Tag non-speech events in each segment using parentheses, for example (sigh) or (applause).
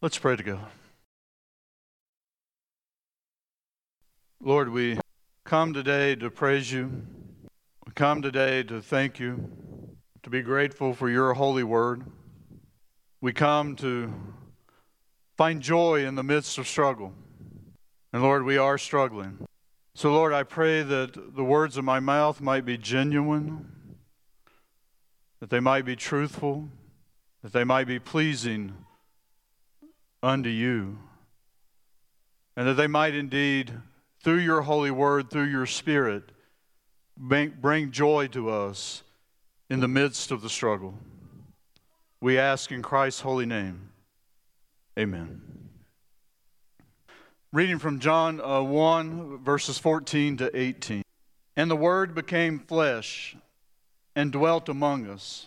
Let's pray together. Lord, we come today to praise you. We come today to thank you, to be grateful for your holy word. We come to find joy in the midst of struggle. And Lord, we are struggling. So, Lord, I pray that the words of my mouth might be genuine, that they might be truthful, that they might be pleasing unto you, and that they might indeed, through your holy word, through your spirit, bring joy to us in the midst of the struggle. We ask in Christ's holy name. Amen. Reading from John uh, 1, verses 14 to 18. And the Word became flesh and dwelt among us.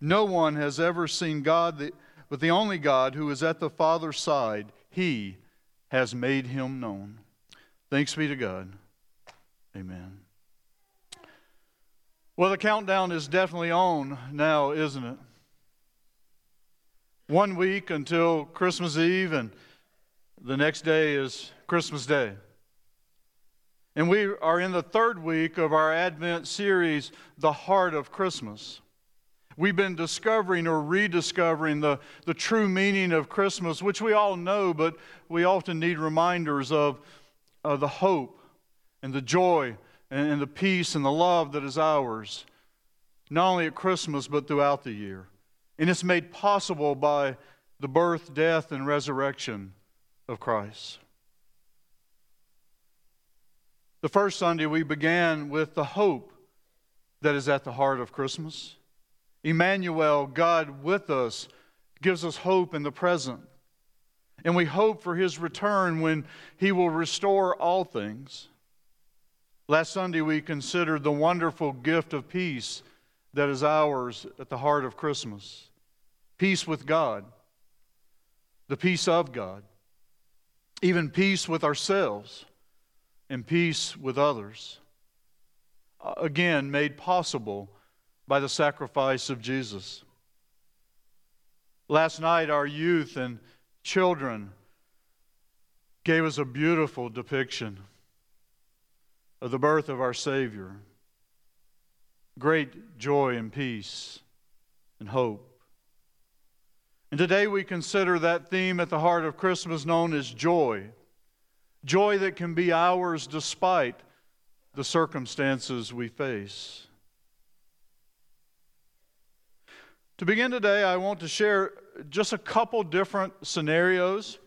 No one has ever seen God, but the only God who is at the Father's side, he has made him known. Thanks be to God. Amen. Well, the countdown is definitely on now, isn't it? One week until Christmas Eve, and the next day is Christmas Day. And we are in the third week of our Advent series, The Heart of Christmas. We've been discovering or rediscovering the, the true meaning of Christmas, which we all know, but we often need reminders of, of the hope and the joy and, and the peace and the love that is ours, not only at Christmas, but throughout the year. And it's made possible by the birth, death, and resurrection of Christ. The first Sunday, we began with the hope that is at the heart of Christmas. Emmanuel, God with us, gives us hope in the present. And we hope for his return when he will restore all things. Last Sunday, we considered the wonderful gift of peace that is ours at the heart of Christmas peace with God, the peace of God, even peace with ourselves, and peace with others. Uh, again, made possible by the sacrifice of Jesus. Last night, our youth and children gave us a beautiful depiction of the birth of our Savior. Great joy and peace and hope. And today we consider that theme at the heart of Christmas known as joy. Joy that can be ours despite the circumstances we face. To begin today, I want to share just a couple different scenarios,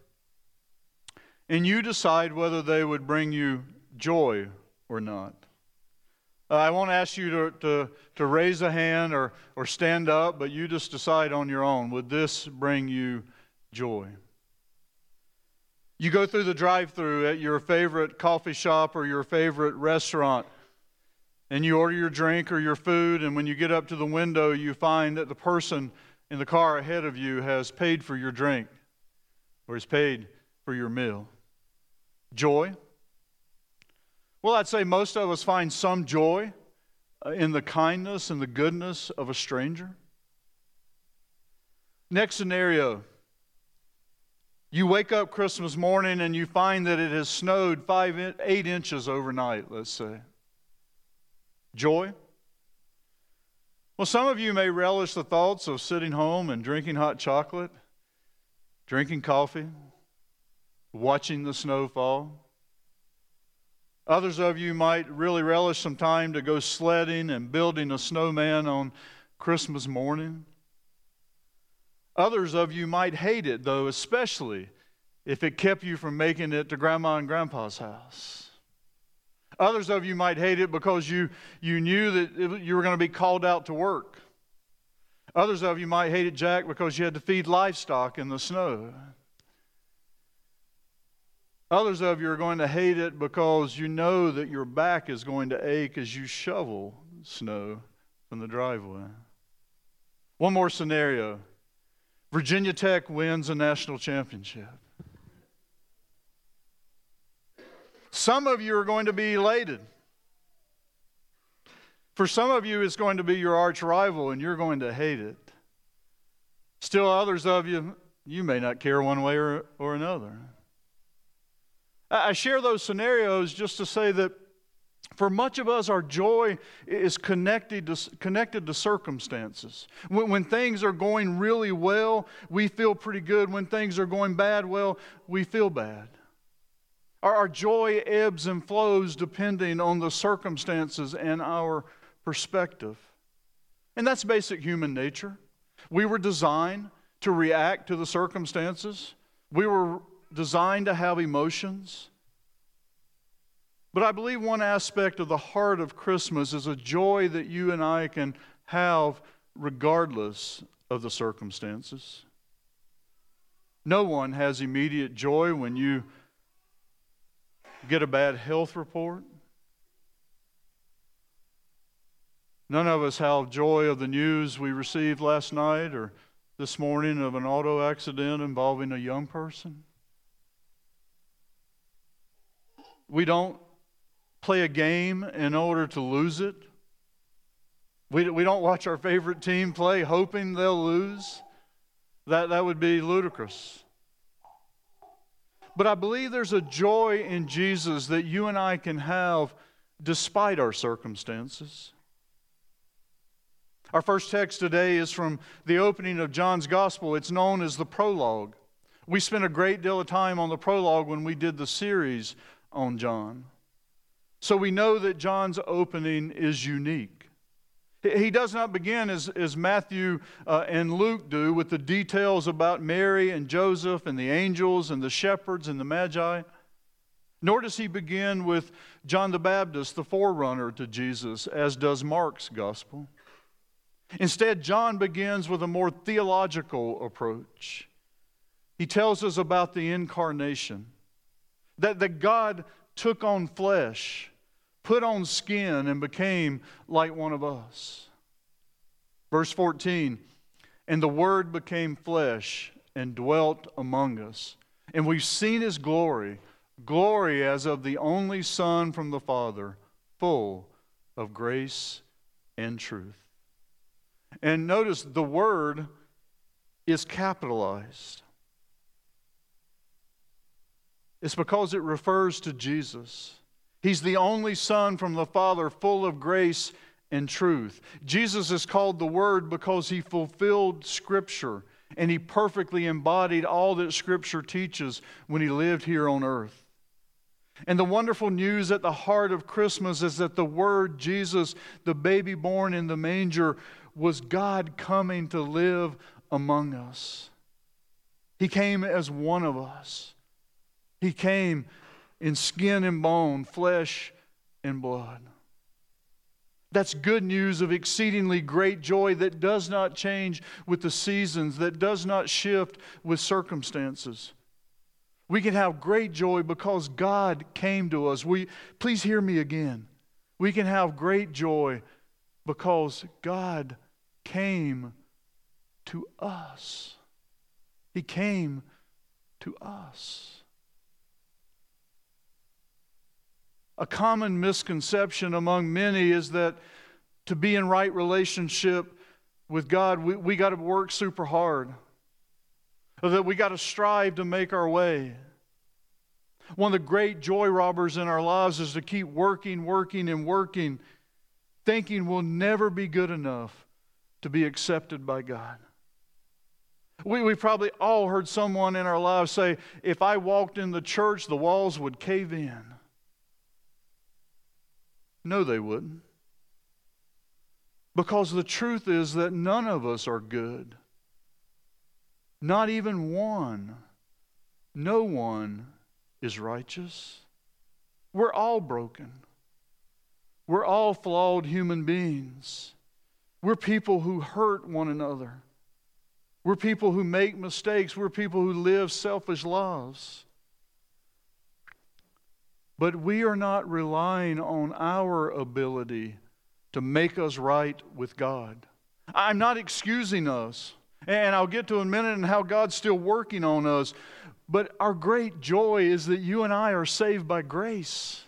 and you decide whether they would bring you joy or not. Uh, I won't ask you to, to, to raise a hand or, or stand up, but you just decide on your own would this bring you joy? You go through the drive through at your favorite coffee shop or your favorite restaurant and you order your drink or your food, and when you get up to the window, you find that the person in the car ahead of you has paid for your drink or has paid for your meal. Joy? Well, I'd say most of us find some joy uh, in the kindness and the goodness of a stranger. Next scenario you wake up Christmas morning and you find that it has snowed five, eight inches overnight, let's say. Joy? Well, some of you may relish the thoughts of sitting home and drinking hot chocolate, drinking coffee, watching the snow fall. Others of you might really relish some time to go sledding and building a snowman on Christmas morning. Others of you might hate it, though, especially if it kept you from making it to Grandma and Grandpa's house. Others of you might hate it because you, you knew that you were going to be called out to work. Others of you might hate it, Jack, because you had to feed livestock in the snow. Others of you are going to hate it because you know that your back is going to ache as you shovel snow from the driveway. One more scenario Virginia Tech wins a national championship. Some of you are going to be elated. For some of you, it's going to be your arch rival and you're going to hate it. Still, others of you, you may not care one way or, or another. I share those scenarios just to say that for much of us, our joy is connected to, connected to circumstances. When, when, things are going really well, we feel pretty good. When things are going bad, well, we feel bad. Our, our joy ebbs and flows depending on the circumstances and our perspective. And that's basic human nature. We were designed to react to the circumstances, we were designed to have emotions. But I believe one aspect of the heart of Christmas is a joy that you and I can have regardless of the circumstances. No one has immediate joy when you get a bad health report. None of us have joy of the news we received last night or this morning of an auto accident involving a young person. We don't play a game in order to lose it. We, we don't watch our favorite team play hoping they'll lose. That, that would be ludicrous. But I believe there's a joy in Jesus that you and I can have despite our circumstances. Our first text today is from the opening of John's Gospel. It's known as the prologue. We spent a great deal of time on the prologue when we did the series on John. So we know that John's opening is unique. He does not begin as, as Matthew uh, and Luke do with the details about Mary and Joseph and the angels and the shepherds and the magi. Nor does he begin with John the Baptist, the forerunner to Jesus, as does Mark's gospel. Instead, John begins with a more theological approach. He tells us about the incarnation, that, that God took on flesh put on skin and became like one of us. Verse 14, and the Word became flesh and dwelt among us. And we've seen his glory, glory as of the only Son from the Father, full of grace and truth. And notice the word is capitalized. It's because it refers to Jesus. He's the only Son from the Father, full of grace and truth. Jesus is called the Word because he fulfilled Scripture and he perfectly embodied all that Scripture teaches when he lived here on earth. And the wonderful news at the heart of Christmas is that the Word, Jesus, the baby born in the manger, was God coming to live among us. He came as one of us. He came in skin and bone, flesh and blood. That's good news of exceedingly great joy that does not change with the seasons, that does not shift with circumstances. We can have great joy because God came to us. We, please hear me again. We can have great joy because God came to us. He came to us. A common misconception among many is that to be in right relationship with God, we, we got to work super hard, that we got to strive to make our way. One of the great joy robbers in our lives is to keep working, working, and working, thinking we'll never be good enough to be accepted by God. We, we probably all heard someone in our lives say, if I walked in the church, the walls would cave in. No, they wouldn't. Because the truth is that none of us are good. Not even one. No one is righteous. We're all broken. We're all flawed human beings. We're people who hurt one another. We're people who make mistakes. We're people who live selfish lives. But we are not relying on our ability to make us right with God. I'm not excusing us. And I'll get to in a minute and how God's still working on us. But our great joy is that you and I are saved by grace.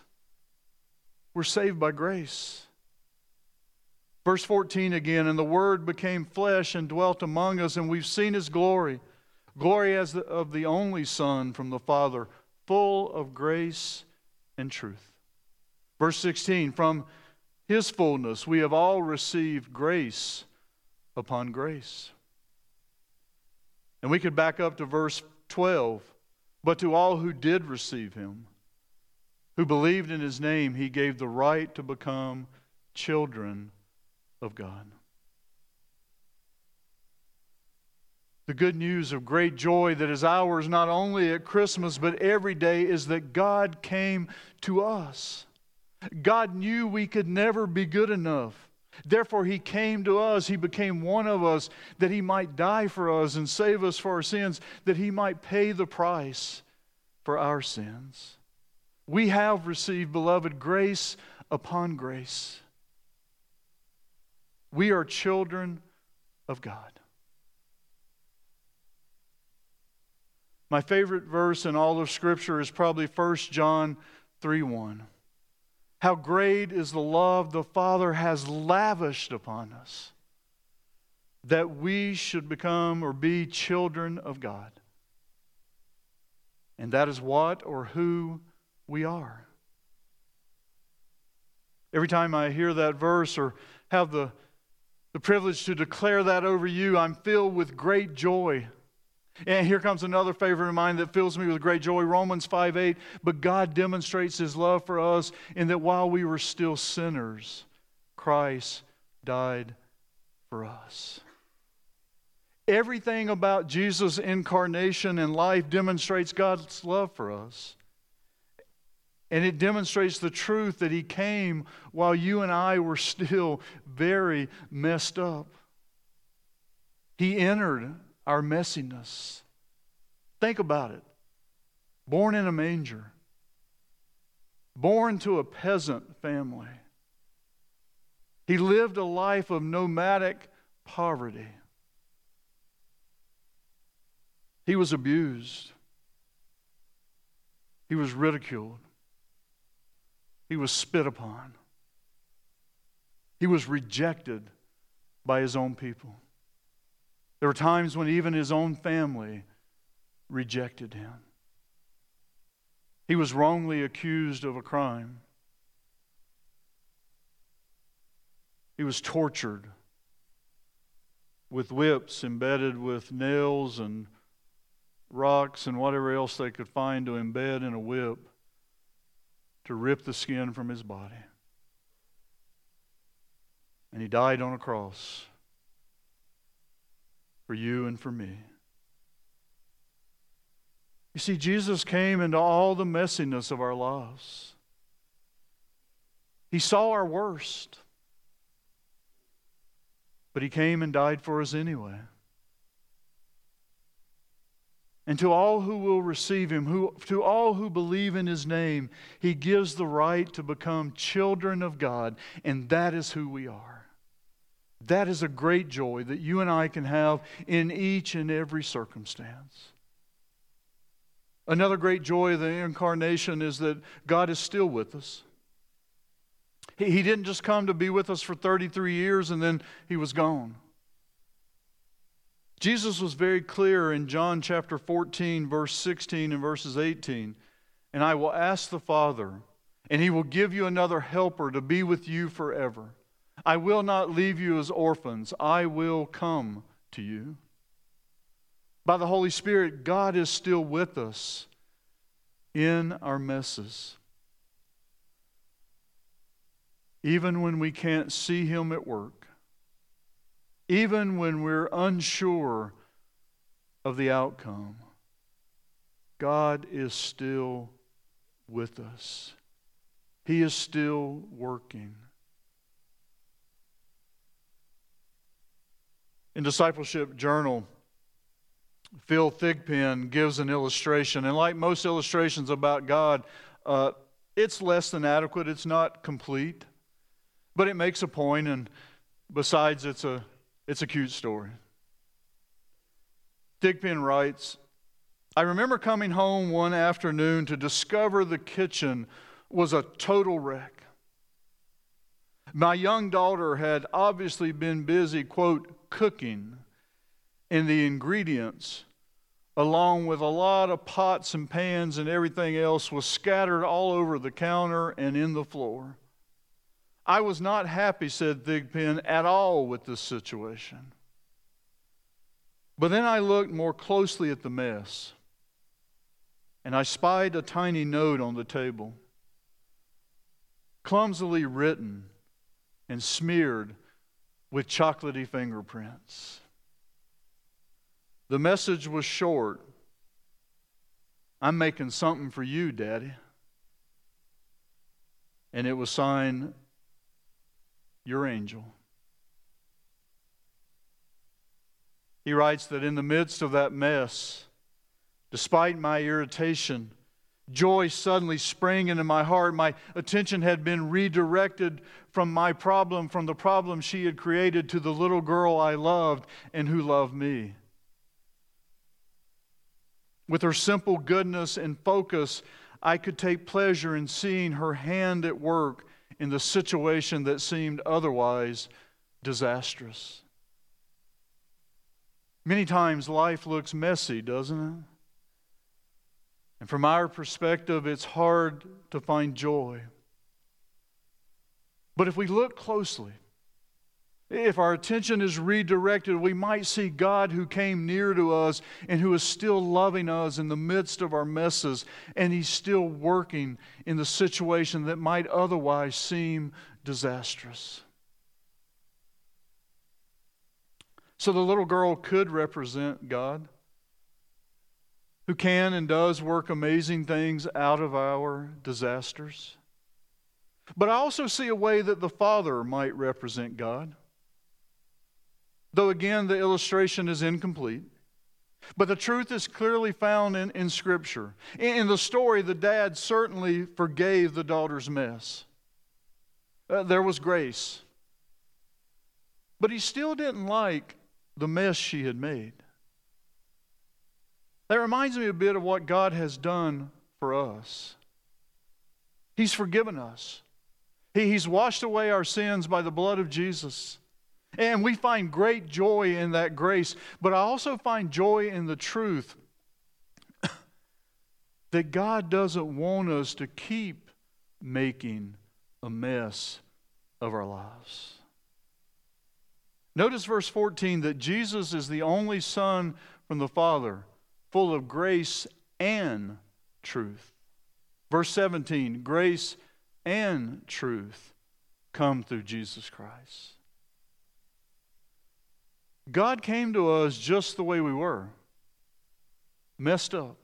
We're saved by grace. Verse 14 again, and the Word became flesh and dwelt among us, and we've seen His glory. Glory as the, of the only Son from the Father, full of grace and truth. Verse 16 From his fullness we have all received grace upon grace. And we could back up to verse 12. But to all who did receive him, who believed in his name, he gave the right to become children of God. The good news of great joy that is ours not only at Christmas but every day is that God came to us. God knew we could never be good enough. Therefore, He came to us. He became one of us that He might die for us and save us for our sins, that He might pay the price for our sins. We have received, beloved, grace upon grace. We are children of God. My favorite verse in all of Scripture is probably 1 John 3 1. How great is the love the Father has lavished upon us that we should become or be children of God. And that is what or who we are. Every time I hear that verse or have the, the privilege to declare that over you, I'm filled with great joy and here comes another favorite of mine that fills me with great joy Romans 5 8. But God demonstrates his love for us in that while we were still sinners, Christ died for us. Everything about Jesus' incarnation and life demonstrates God's love for us. And it demonstrates the truth that he came while you and I were still very messed up. He entered our messiness. Think about it. Born in a manger, born to a peasant family. He lived a life of nomadic poverty. He was abused. He was ridiculed. He was spit upon. He was rejected by his own people. There were times when even his own family rejected him. He was wrongly accused of a crime. He was tortured with whips embedded with nails and rocks and whatever else they could find to embed in a whip to rip the skin from his body. And he died on a cross for you and for me. You see, Jesus came into all the messiness of our lives. He saw our worst, but He came and died for us anyway. And to all who will receive him, who, to all who believe in his name, he gives the right to become children of God, and that is who we are. That is a great joy that you and I can have in each and every circumstance. Another great joy of the incarnation is that God is still with us. He, he didn't just come to be with us for 33 years and then he was gone. Jesus was very clear in John chapter 14, verse 16 and verses 18. And I will ask the Father, and he will give you another helper to be with you forever I will not leave you as orphans. I will come to you. By the Holy Spirit, God is still with us in our messes. Even when we can't see Him at work, even when we're unsure of the outcome, God is still with us. He is still working. In Discipleship Journal, Phil Thigpen gives an illustration. And like most illustrations about God, uh, it's less than adequate, it's not complete, but it makes a point, and besides, it's a, it's a cute story. Thigpen writes I remember coming home one afternoon to discover the kitchen was a total wreck. My young daughter had obviously been busy, quote, cooking, and the ingredients, along with a lot of pots and pans and everything else, was scattered all over the counter and in the floor. I was not happy, said Thigpen, at all with this situation. But then I looked more closely at the mess, and I spied a tiny note on the table, clumsily written and smeared with chocolaty fingerprints. The message was short I'm making something for you, Daddy. And it was signed, Your Angel. He writes that in the midst of that mess, despite my irritation, Joy suddenly sprang into my heart. My attention had been redirected from my problem, from the problem she had created, to the little girl I loved and who loved me. With her simple goodness and focus, I could take pleasure in seeing her hand at work in the situation that seemed otherwise disastrous. Many times life looks messy, doesn't it? And from our perspective, it's hard to find joy. But if we look closely, if our attention is redirected, we might see God who came near to us and who is still loving us in the midst of our messes, and He's still working in the situation that might otherwise seem disastrous. So the little girl could represent God who can and does work amazing things out of our disasters. But I also see a way that the Father might represent God. Though again, the illustration is incomplete. But the truth is clearly found in, in Scripture. In, in the story, the dad certainly forgave the daughter's mess. Uh, there was grace. But he still didn't like the mess she had made. That reminds me a bit of what God has done for us. He's forgiven us, he, He's washed away our sins by the blood of Jesus. And we find great joy in that grace, but I also find joy in the truth (coughs) that God doesn't want us to keep making a mess of our lives. Notice verse 14 that Jesus is the only Son from the Father full of grace and truth. Verse 17 grace and truth come through Jesus Christ. God came to us just the way we were messed up,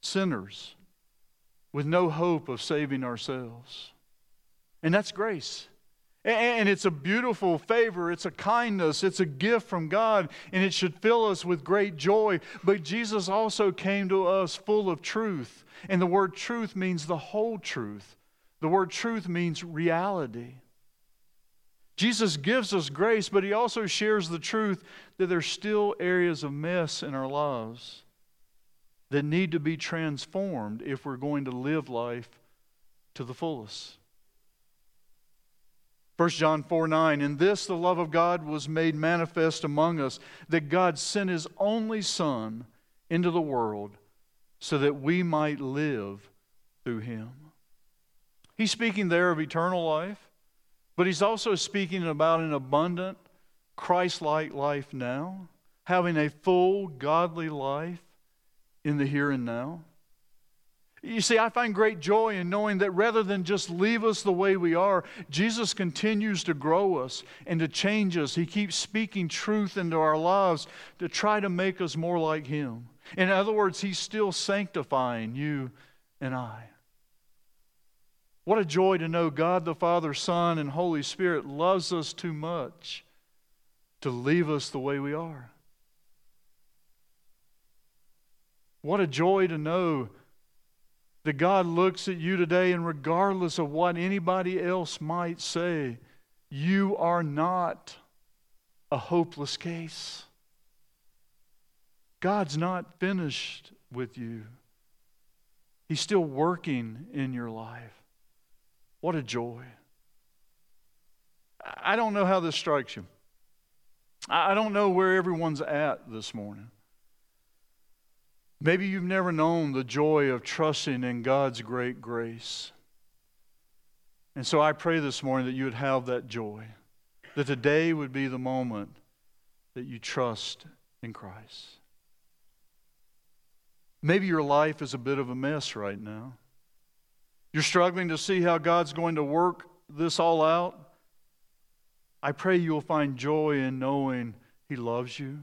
sinners, with no hope of saving ourselves. And that's grace. And it's a beautiful favor. It's a kindness. It's a gift from God, and it should fill us with great joy. But Jesus also came to us full of truth. And the word truth means the whole truth, the word truth means reality. Jesus gives us grace, but he also shares the truth that there's still areas of mess in our lives that need to be transformed if we're going to live life to the fullest. 1 John 4 9, in this the love of God was made manifest among us, that God sent his only Son into the world so that we might live through him. He's speaking there of eternal life, but he's also speaking about an abundant, Christ like life now, having a full, godly life in the here and now. You see, I find great joy in knowing that rather than just leave us the way we are, Jesus continues to grow us and to change us. He keeps speaking truth into our lives to try to make us more like Him. In other words, He's still sanctifying you and I. What a joy to know God the Father, Son, and Holy Spirit loves us too much to leave us the way we are. What a joy to know that God looks at you today, and regardless of what anybody else might say, you are not a hopeless case. God's not finished with you, He's still working in your life. What a joy. I don't know how this strikes you. I don't know where everyone's at this morning. Maybe you've never known the joy of trusting in God's great grace. And so I pray this morning that you would have that joy, that today would be the moment that you trust in Christ. Maybe your life is a bit of a mess right now. You're struggling to see how God's going to work this all out. I pray you'll find joy in knowing He loves you.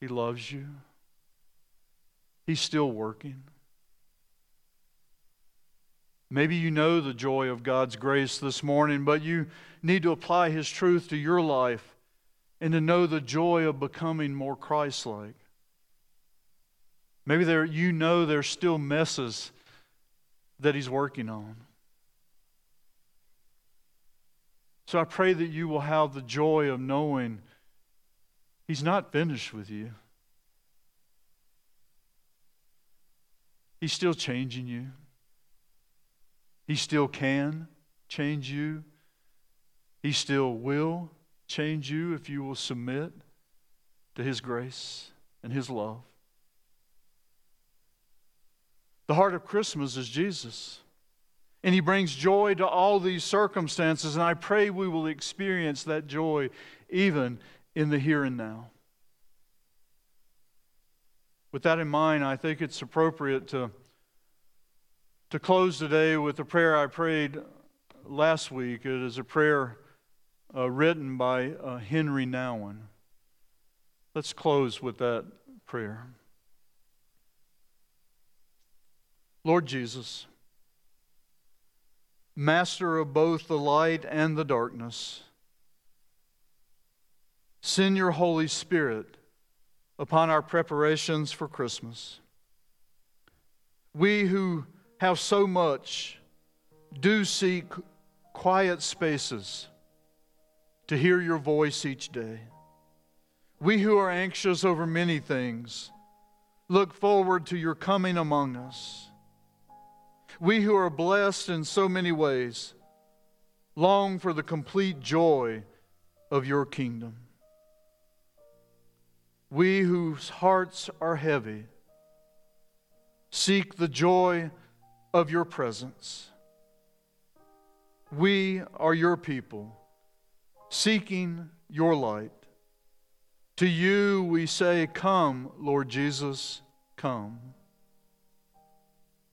He loves you. He's still working. Maybe you know the joy of God's grace this morning, but you need to apply His truth to your life and to know the joy of becoming more Christ like. Maybe there, you know there's still messes that He's working on. So I pray that you will have the joy of knowing He's not finished with you. He's still changing you. He still can change you. He still will change you if you will submit to His grace and His love. The heart of Christmas is Jesus. And He brings joy to all these circumstances. And I pray we will experience that joy even in the here and now. With that in mind, I think it's appropriate to, to close today with a prayer I prayed last week. It is a prayer uh, written by uh, Henry Nouwen. Let's close with that prayer. Lord Jesus, Master of both the light and the darkness, send your Holy Spirit upon our preparations for Christmas. We who have so much do seek quiet spaces to hear your voice each day. We who are anxious over many things look forward to your coming among us. We who are blessed in so many ways long for the complete joy of your kingdom. We whose hearts are heavy seek the joy of your presence. We are your people, seeking your light. To you we say, Come, Lord Jesus, come.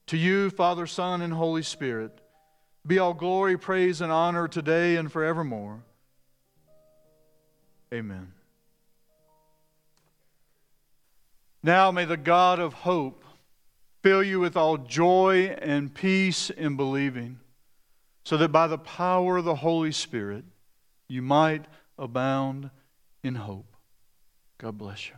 To you, Father, Son, and Holy Spirit, be all glory, praise, and honor today and forevermore. Amen. Now may the God of hope fill you with all joy and peace in believing, so that by the power of the Holy Spirit you might abound in hope. God bless you.